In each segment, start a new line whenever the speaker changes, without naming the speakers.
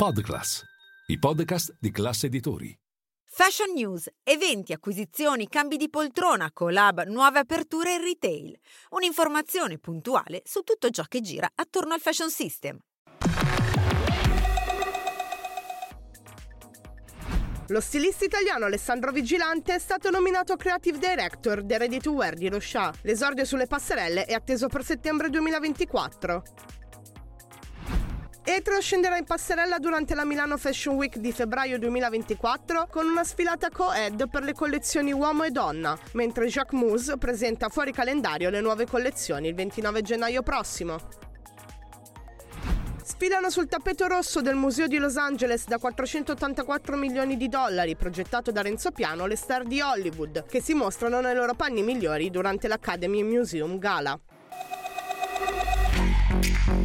Podclass, i podcast di classe editori.
Fashion News, eventi, acquisizioni, cambi di poltrona, collab, nuove aperture in retail. Un'informazione puntuale su tutto ciò che gira attorno al fashion system.
Lo stilista italiano Alessandro Vigilante è stato nominato Creative Director del Ready to Wear di Rochà. L'esordio sulle passerelle è atteso per settembre 2024. Etro scenderà in passerella durante la Milano Fashion Week di febbraio 2024 con una sfilata co-ed per le collezioni uomo e donna, mentre Jacques Mousse presenta fuori calendario le nuove collezioni il 29 gennaio prossimo. Sfilano sul tappeto rosso del Museo di Los Angeles da 484 milioni di dollari, progettato da Renzo Piano, le star di Hollywood, che si mostrano nei loro panni migliori durante l'Academy Museum Gala. Thank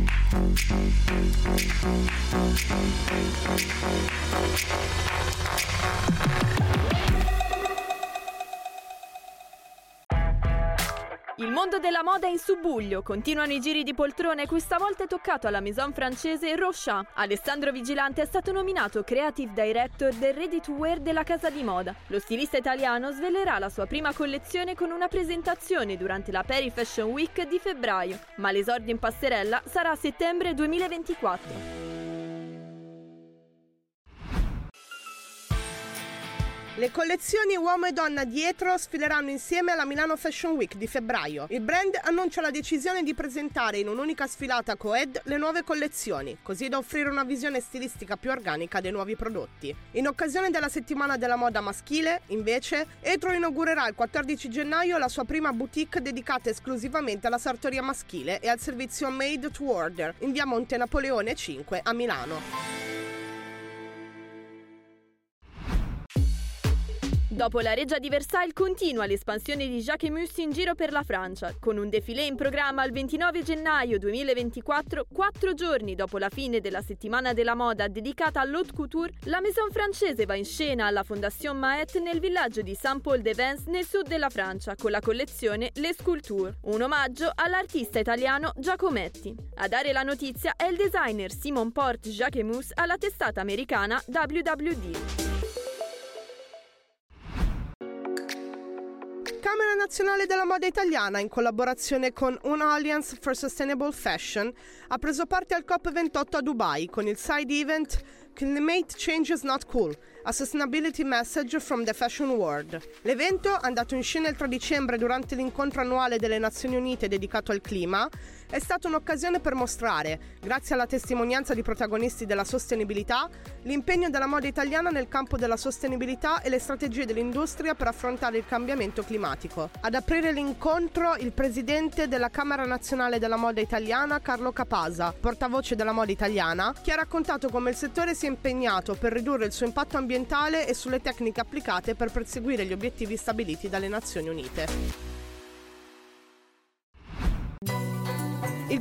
you.
Il mondo della moda è in subbuglio, continuano i giri di poltrone, questa volta è toccato alla maison francese Rocha. Alessandro Vigilante è stato nominato Creative Director del Ready to Wear della casa di moda. Lo stilista italiano svelerà la sua prima collezione con una presentazione durante la Paris Fashion Week di febbraio, ma l'esordio in passerella sarà a settembre 2024.
Le collezioni uomo e donna dietro sfileranno insieme alla Milano Fashion Week di febbraio. Il brand annuncia la decisione di presentare in un'unica sfilata co-ed le nuove collezioni, così da offrire una visione stilistica più organica dei nuovi prodotti. In occasione della settimana della moda maschile, invece, Etro inaugurerà il 14 gennaio la sua prima boutique dedicata esclusivamente alla sartoria maschile e al servizio Made to Order in via Monte Napoleone 5 a Milano.
Dopo la reggia di Versailles continua l'espansione di Jacques Mus in giro per la Francia, con un defilé in programma il 29 gennaio 2024, quattro giorni dopo la fine della settimana della moda dedicata all'haute couture, la maison francese va in scena alla Fondation Maet nel villaggio di Saint-Paul-de-Vence nel sud della Francia con la collezione Les Sculptures, un omaggio all'artista italiano Giacometti. A dare la notizia è il designer Simon Port Jacques Mus alla testata americana WWD.
Nazionale della Moda Italiana, in collaborazione con Una Alliance for Sustainable Fashion, ha preso parte al COP28 a Dubai con il side event Climate Change is Not Cool, a Sustainability Message from the Fashion World. L'evento, andato in scena il 3 dicembre durante l'incontro annuale delle Nazioni Unite dedicato al clima, è stata un'occasione per mostrare, grazie alla testimonianza di protagonisti della sostenibilità, l'impegno della moda italiana nel campo della sostenibilità e le strategie dell'industria per affrontare il cambiamento climatico. Ad aprire l'incontro il presidente della Camera Nazionale della Moda Italiana, Carlo Capasa, portavoce della moda italiana, che ha raccontato come il settore si è impegnato per ridurre il suo impatto ambientale e sulle tecniche applicate per perseguire gli obiettivi stabiliti dalle Nazioni Unite.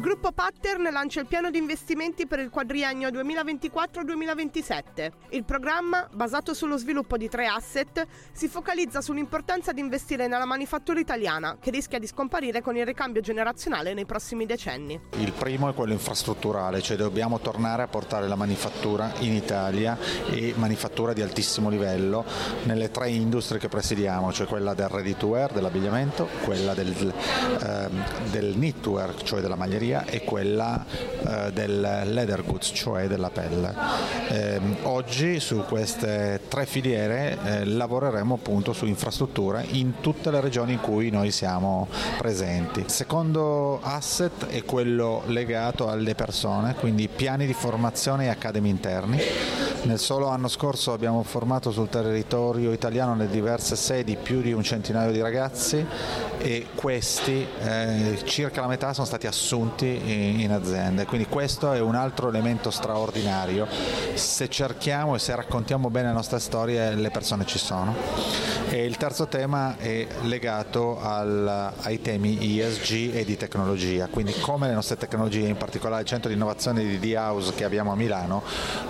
Gruppo Pattern lancia il piano di investimenti per il quadriennio 2024-2027. Il programma, basato sullo sviluppo di tre asset, si focalizza sull'importanza di investire nella manifattura italiana, che rischia di scomparire con il ricambio generazionale nei prossimi decenni.
Il primo è quello infrastrutturale, cioè dobbiamo tornare a portare la manifattura in Italia e manifattura di altissimo livello nelle tre industrie che presidiamo, cioè quella del ready to wear, dell'abbigliamento, quella del, eh, del knitwear, cioè della maglia maglieria e quella eh, del leather goods, cioè della pelle. Eh, oggi su queste tre filiere eh, lavoreremo appunto su infrastrutture in tutte le regioni in cui noi siamo presenti. Il secondo asset è quello legato alle persone, quindi piani di formazione e accademi interni. Nel solo anno scorso abbiamo formato sul territorio italiano nelle diverse sedi più di un centinaio di ragazzi e questi eh, circa la metà sono stati assunti in, in aziende, quindi questo è un altro elemento straordinario. Se cerchiamo e se raccontiamo bene le nostre storie le persone ci sono. E il terzo tema è legato al, ai temi ESG e di tecnologia, quindi come le nostre tecnologie, in particolare il centro di innovazione di D-House che abbiamo a Milano,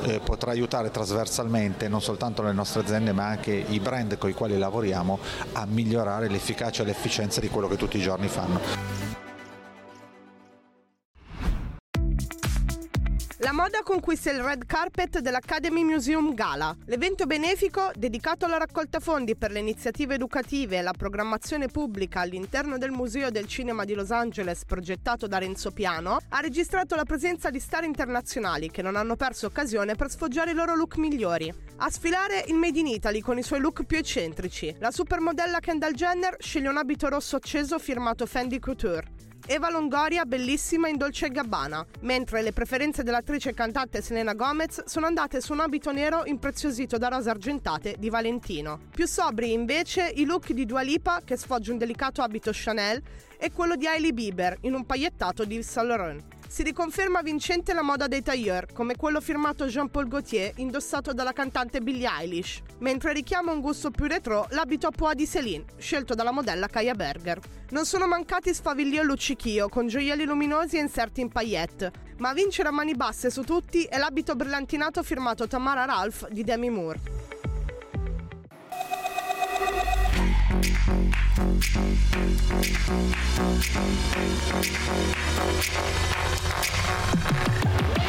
eh, potrà aiutare trasversalmente non soltanto le nostre aziende ma anche i brand con i quali lavoriamo a migliorare l'efficacia e l'efficienza di quello che tutti i giorni fanno.
La moda conquista il red carpet dell'Academy Museum Gala, l'evento benefico dedicato alla raccolta fondi per le iniziative educative e la programmazione pubblica all'interno del Museo del Cinema di Los Angeles progettato da Renzo Piano, ha registrato la presenza di star internazionali che non hanno perso occasione per sfoggiare i loro look migliori. A sfilare il Made in Italy con i suoi look più eccentrici. La supermodella Kendall Jenner sceglie un abito rosso acceso firmato Fendi Couture. Eva Longoria bellissima in Dolce Gabbana, mentre le preferenze dell'attrice e cantante Selena Gomez sono andate su un abito nero impreziosito da rose argentate di Valentino. Più sobri invece i look di Dua Lipa che sfoggia un delicato abito Chanel e quello di Hailey Bieber in un paillettato di Saint Laurent. Si riconferma vincente la moda dei tailleur, come quello firmato Jean-Paul Gaultier indossato dalla cantante Billie Eilish, mentre richiama un gusto più retro l'abito a poa di Céline, scelto dalla modella Kaya Berger. Non sono mancati sfavillio e luccichio, con gioielli luminosi e inserti in paillette, ma a vincere a mani basse su tutti è l'abito brillantinato firmato Tamara Ralph di Demi Moore. Thank you.